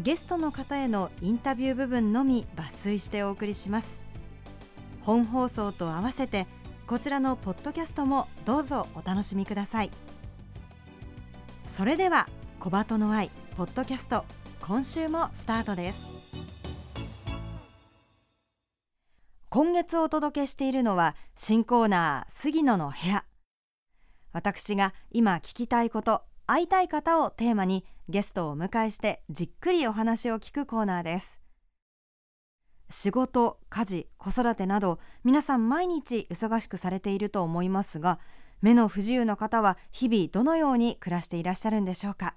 ゲストの方へのインタビュー部分のみ抜粋してお送りします。本放送と合わせてこちらのポッドキャストもどうぞお楽しみください。それでは小鳩の愛ポッドキャスト今週もスタートです。今月お届けしているのは新コーナー杉野の部屋。私が今聞きたいこと会いたい方をテーマにゲストをお迎えしてじっくりお話を聞くコーナーです。仕事、家事、子育てなど皆さん毎日忙しくされていると思いますが目の不自由な方は日々どのように暮らしていらっしゃるんでしょうか？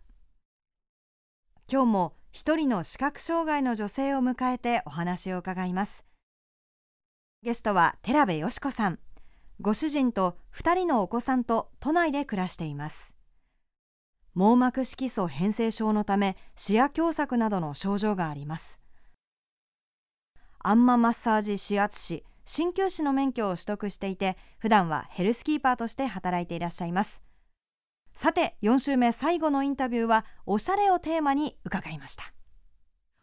今日も一人の視覚障害の女性を迎えてお話を伺います。ゲストは寺部よし子さん。ご主人と2人のお子さんと都内で暮らしています。網膜色素変性症のため視野狭窄などの症状があります。アンママッサージ指圧師鍼灸師の免許を取得していて普段はヘルスキーパーとして働いていらっしゃいます。さて4週目最後のインタビューはおしゃれをテーマに伺いました。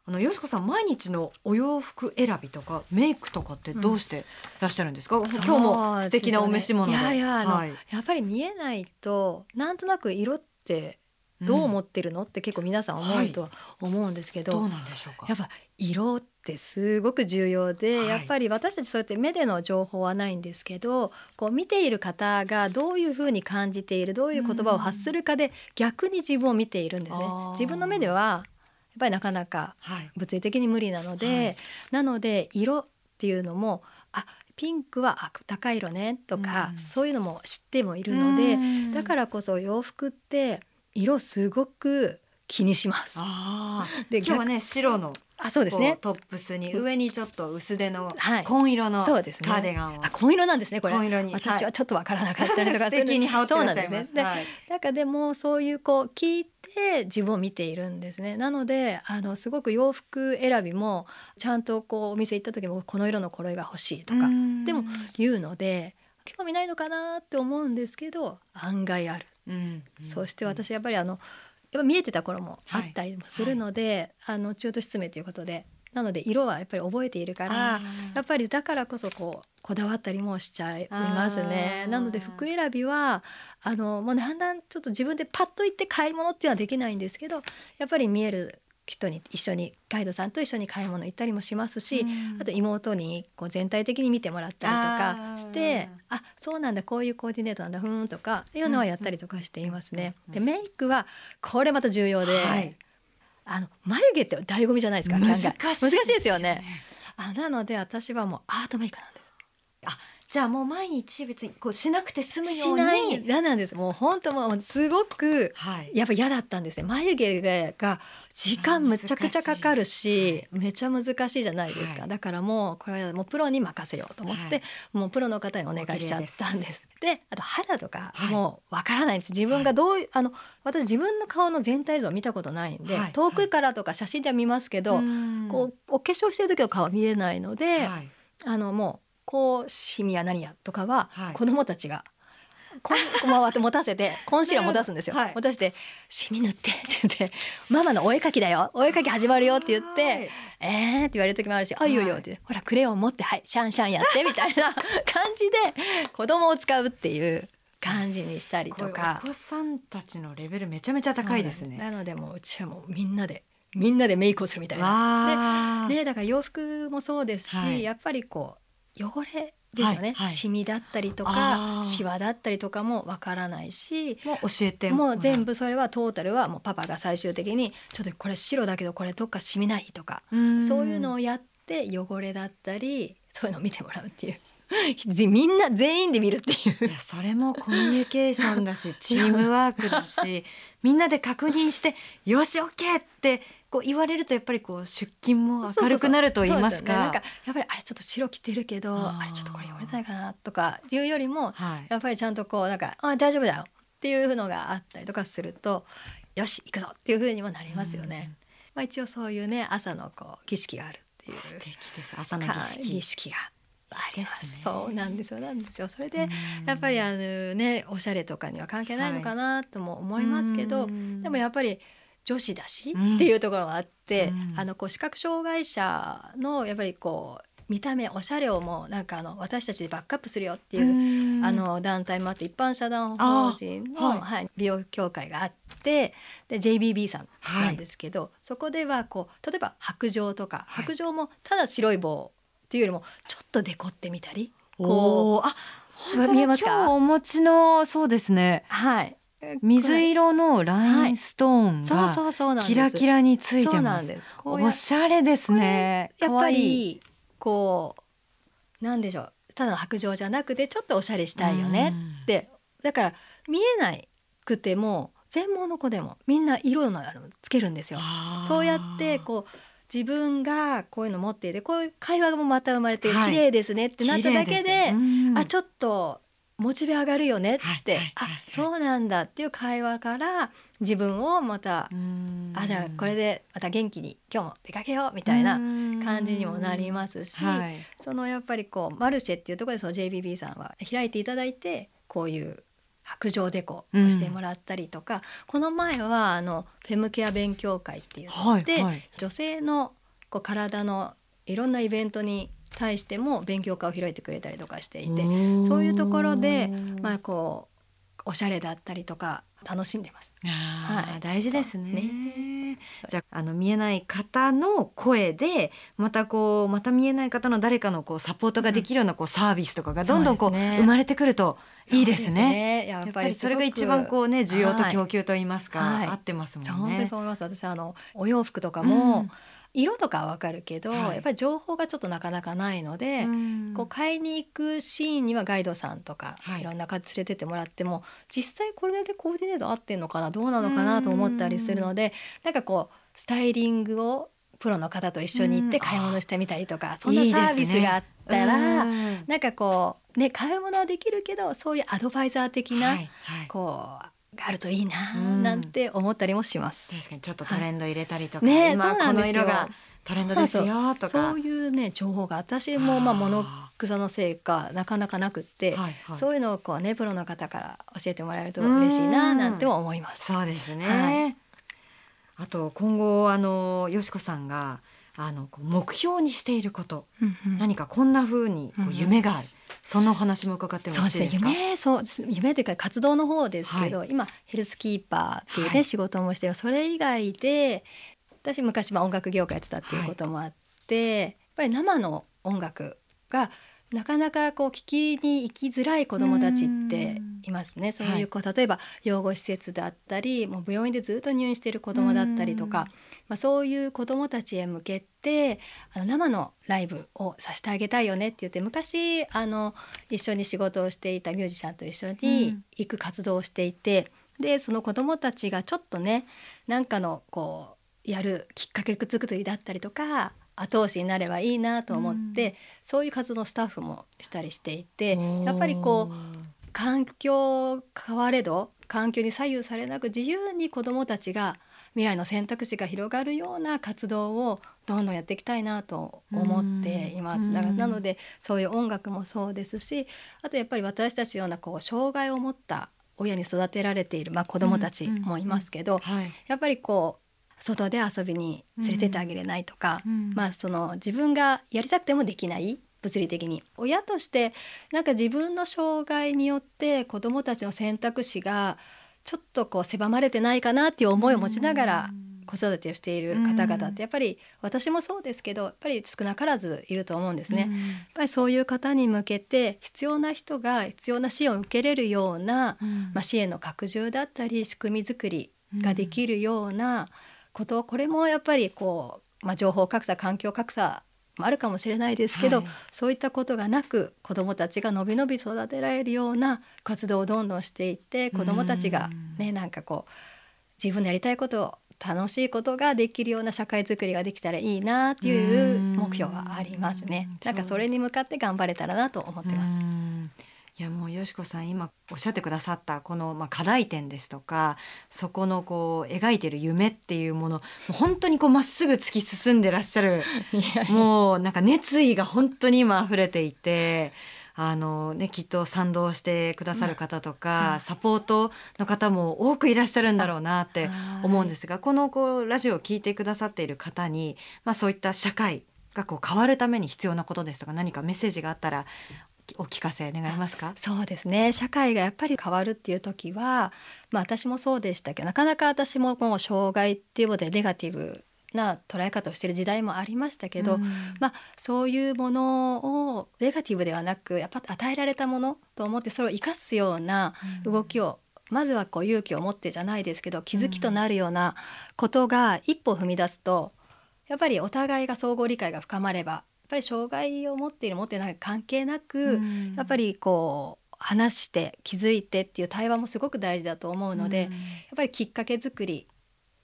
あのよしこさん毎日のお洋服選びとかメイクとかってどうしてらっしゃるんですか、うん、今日も素敵なお召し物で、ね、いやいや、はい、やっぱり見えないとなんとなく色ってどう思ってるの、うん、って結構皆さん思うとは思うんですけど、はい、どうなんでしょうか？やっぱ色ってすごく重要で、はい、やっぱり私たちそうやって目での情報はないんですけどこう見ている方がどういうふうに感じているどういう言葉を発するかで逆に自分を見ているんですね。自分の目ではやっぱりなかなか物理的に無理なので、はい、なので色っていうのもあピンクは高い色ねとか、うん、そういうのも知ってもいるので、だからこそ洋服って色すごく気にします。で今日はね白のあそうですね。トップスに上にちょっっと薄手の紺色のカーデガンを、はいね、あ紺色なんですねこれ。紺色に私はちょっとわからなかったりとか素敵に羽織ってらっしゃいます。で、はい、なんかでもそういうこう聞いて自分を見ているんですね。なのであのすごく洋服選びもちゃんとこうお店行った時もこの色のこれが欲しいとかでも言うので興味ないのかなって思うんですけど案外ある。うん、そして私やっぱりあのやっぱ見えてた頃もあったりもするので、はい、あの中途失明ということでなので色はやっぱり覚えているからやっぱりだからこそこうこだわったりもしちゃいますね。なので服選びはあのもうだんだんちょっと自分でパッと行って買い物っていうのはできないんですけどやっぱり見える人に一緒にガイドさんと一緒に買い物行ったりもしますし、うん、あと妹にこう全体的に見てもらったりとかしてあそうなんだこういうコーディネートなんだふんとかいうのはやったりとかしていますね。でメイクはこれまた重要で、はい、あの眉毛って醍醐味じゃないですか難しい難しいですよね。あなので私はもうアートメイクなんです。あじゃあもう毎日別にこうしなくて済むように。し嫌なんです。もう本当もうすごくやっぱ嫌だったんですね。眉毛が時間むちゃくちゃかかるし、めちゃ難しいじゃないですか、はい、だからもうこれはもうプロに任せようと思って、はい、もうプロの方にお願いしちゃったんです。であと肌とかもうわからないんです。自分がどういうあの私自分の顔の全体像を見たことないんで、遠くからとか写真では見ますけど、こうお化粧してる時の顔は見れないので、あのもうこうシミや何やとかは子供たちが、こんこんって持たせてコンシーラー持たすんですよ、はい、持たせて「シミ塗って」って言って「ママのお絵かきだよお絵かき始まるよ」って言って「えー」って言われる時もあるし「あいいよいいよ」って「ほらクレヨン持ってはいシャンシャンやって」みたいな 感じで子供を使うっていう感じにしたりとか。お子さんたちのレベルめちゃめちゃ高いですね。なのでもううちはもうみんなでみんなでメイクをするみたいな。わー。ね、だから洋服もそうですし、はい。やっぱりこう汚れですよね、はいはい。シミだったりとあかー。シワだったりとかもわからないしもう教えてもう。全部部それはトータルはもうパパが最終的にちょっとこれ白だけどこれどっかシミないとか、そういうのをやって汚れだったりそういうのを見てもらうっていう。みんな全員で見るっていう。いやそれもコミュニケーションだしチームワークだし みんなで確認して「よし OK!」ってこう言われるとやっぱりこう出勤も明るくなると言いますそうですよねなんかか。やっぱりあれちょっと白着てるけどあれちょっとこれ汚れてないかなとかっていうよりもはい。やっぱりちゃんとこうなんか「あ大丈夫だよ」っていうのがあったりとかすると「よし行くぞ」っていう風にもなりますよね。まあ、一応そういうね朝のこう儀式があるっていう。素敵です。朝の儀はい儀式。式がありまそうなんですよ。なんですよ。それでうん。やっぱりあのねおしゃれとかには関係ないのかなとも思いますけど、うん。でもやっぱり女子だしうん。っていうところがあって、うん。あのこう視覚障害者のやっぱりこう見た目おしゃれをもうなんかあの私たちでバックアップするよっていう、あの団体もあって一般社団法人の、あはい。はい美容協会があってで JBB さんなんですけど、そこではこう例えば白状とか、はい。白状もただ白い棒っていうよりもちょっとデコってみたりこおーあう本当だ。見えますか？今日お持ちのそうですね。はい水色のラインストーンがキラキラについてます。おしゃれですね。やっぱりこうなんでしょう。ただの白状じゃなくてちょっとおしゃれしたいよねって。だから見えないくても全盲の子でもみんな色のあるのつけるんですよ。そうやってこう自分がこういうの持っていてこういう会話もまた生まれてはい。綺麗ですねってなっただけで、あちょっょっとモチベ上がるよねって、はいはいはい。あそうなんだっていう会話から自分をまた、あじゃあこれでまた元気に今日も出かけようみたいな感じにもなりますし、はい、そのやっぱりこうマルシェっていうところでその JBB さんは開いていただいてこういう白状デコをしてもらったりとか、この前はあのフェムケア勉強会って言って、はいはい。女性のこう体のいろんなイベントに対しても勉強会を開いてくれたりとかしていてそういうところでまあこうおしゃれだったりとか楽しんでます。はい。大事ですね。ね。じゃああの見えない方の声でまたこうまた見えない方の誰かのこうサポートができるようなこうサービスとかがどんどんこうね。生まれてくるといいですね。そうややっぱりそれが一番こうね需要と供給と言いますか、はい。合ってますもんね。そう本当にそう思います。私あのお洋服とかも、うん色とかはわかるけど、はい。やっぱり情報がちょっとなかなかないので、うん。こう買いに行くシーンにはガイドさんとか、はい。い、ろんな方連れてってもらっても実際これでコーディネート合ってんのかなどうなのかなと思ったりするのでなんかこうスタイリングをプロの方と一緒に行ってうん。買い物してみたりとかそんないサービスがあったら、うん。なんかこうね買い物はできるけどそういうアドバイザー的な、はい。はい。こうがあるといいなうん。なんて思ったりもします。確かにちょっとトレンド入れたりとか、ね今この色がトレンドですよとか。そういうね情報が私もまあ物草のせいかなかなかなくって、はいはい。そういうのをこうねプロの方から教えてもらえると嬉しいななんても思います。そうですね、はい。あと今後あのよしこさんがあの目標にしていること、何かこんな風にこうんううん。夢がある、そのお話も伺ってそうです夢そう夢というか活動の方ですけど、今ヘルスキーパーっていうね、はい。仕事もしてそれ以外で私昔まあ音楽業界やってたっていうこともあって、やっぱり生の音楽がなかなかこう聞きに行きづらい子どもたちっていますね。そういうこう例えば養護施設だったりもう病院でずっと入院している子どもだったりとか、まあ、そういう子どもたちへ向けてあの生のライブをさせてあげたいよねって言って昔あの一緒に仕事をしていたミュージシャンと一緒に行く活動をしていて、でその子どもたちがちょっとねなんかのこうやるきっかけ作りだったりとか後押しになればいいなと思って、そういう活動スタッフもしたりしていてやっぱりこう環境変われど環境に左右されなく自由に子どもたちが未来の選択肢が広がるような活動をどんどんやっていきたいなと思っています。うん。だからなのでそういう音楽もそうですしあとやっぱり私たちようなこう障害を持った親に育てられている、まあ、子どもたちもいますけど、はい。やっぱりこう外で遊びに連れてってあげれないとか、うん。まあその自分がやりたくてもできない物理的に。親としてなんか自分の障害によって子どもたちの選択肢がちょっとこう狭まれてないかなっていう思いを持ちながら子育てをしている方々ってやっぱり私もそうですけどやっぱり少なからずいると思うんですね。やっぱりそういう方に向けて必要な人が必要な支援を受けれるような、まあ、支援の拡充だったり仕組み作りができるようなことこれもやっぱりこう、まあ、情報格差環境格差もあるかもしれないですけど、はい、そういったことがなく子どもたちがのびのび育てられるような活動をどんどんしていって子どもたちがねなんかこう自分のやりたいことを楽しいことができるような社会づくりができたらいいなっていう目標はありますね。なんかそれに向かって頑張れたらなと思ってます。いやもうよしこさん今おっしゃってくださったこのまあ課題点ですとかそこのこう描いてる夢っていうもの本当にこうまっすぐ突き進んでらっしゃるもうなんか熱意が本当に今溢れていて。あのね、きっと賛同してくださる方とか、うん、サポートの方も多くいらっしゃるんだろうなって思うんですがこのこうラジオを聞いてくださっている方に、まあ、そういった社会がこう変わるために必要なことですとか何かメッセージがあったらお聞かせ願えますか？そうですね。社会がやっぱり変わるっていう時は、まあ、私もそうでしたけどなかなか私ももう障害っていうことでネガティブな捉え方をしている時代もありましたけど、うん、まあ、そういうものをネガティブではなくやっぱ与えられたものと思ってそれを生かすような動きを、うん、まずはこう勇気を持ってじゃないですけど気づきとなるようなことが一歩踏み出すとやっぱりお互いが相互理解が深まればっぱり障害を持っている持ってない関係なく、うん、やっぱりこう話して気づいてっていう対話もすごく大事だと思うので、うん、やっぱりきっかけ作り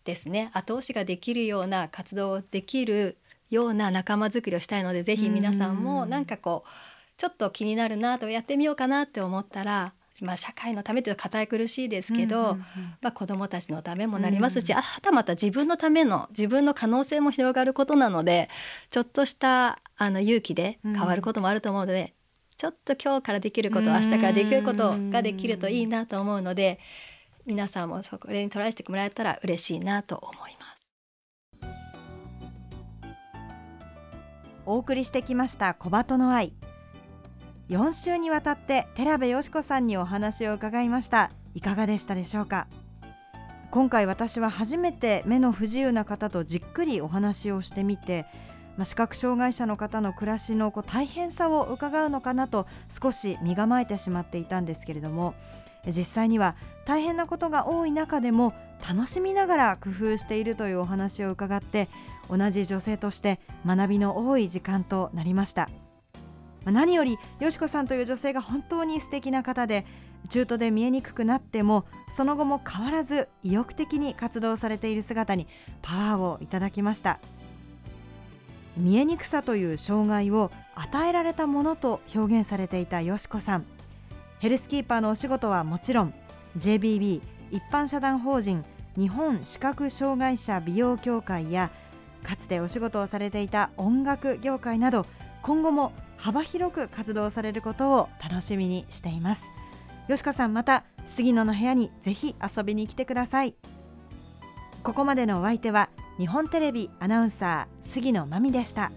ですね。後押しができるような活動できるような仲間づくりをしたいのでぜひ皆さんもなんかこうちょっと気になるなとやってみようかなって思ったらまあ、社会のためっていうと堅い苦しいですけど、まあ、子どもたちのためもなりますし、うん、はたまた自分のための自分の可能性も広がることなのでちょっとしたあの勇気で変わることもあると思うので、うん、ちょっと今日からできること明日からできることができるといいなと思うので皆さんもそれにトライしてもらえたら嬉しいなと思います。お送りしてきました小鳩の愛。4週にわたって寺部よし子さんにお話を伺いました。いかがでしたでしょうか？今回私は初めて目の不自由な方とじっくりお話をしてみて、まあ、視覚障害者の方の暮らしのこう大変さを伺うのかなと少し身構えてしまっていたんですけれども実際には大変なことが多い中でも楽しみながら工夫しているというお話を伺って同じ女性として学びの多い時間となりました。何よりよしこさんという女性が本当に素敵な方で中途で見えにくくなってもその後も変わらず意欲的に活動されている姿にパワーをいただきました見えにくさという障害を与えられたものと表現されていたよしこさん。ヘルスキーパーのお仕事はもちろん JBB 一般社団法人日本視覚障害者美容協会やかつてお仕事をされていた音楽業界など今後も幅広く活動されることを楽しみにしています。吉川さんまた杉野の部屋にぜひ遊びに来てください。ここまでのお相手は日本テレビアナウンサー杉野真美でした。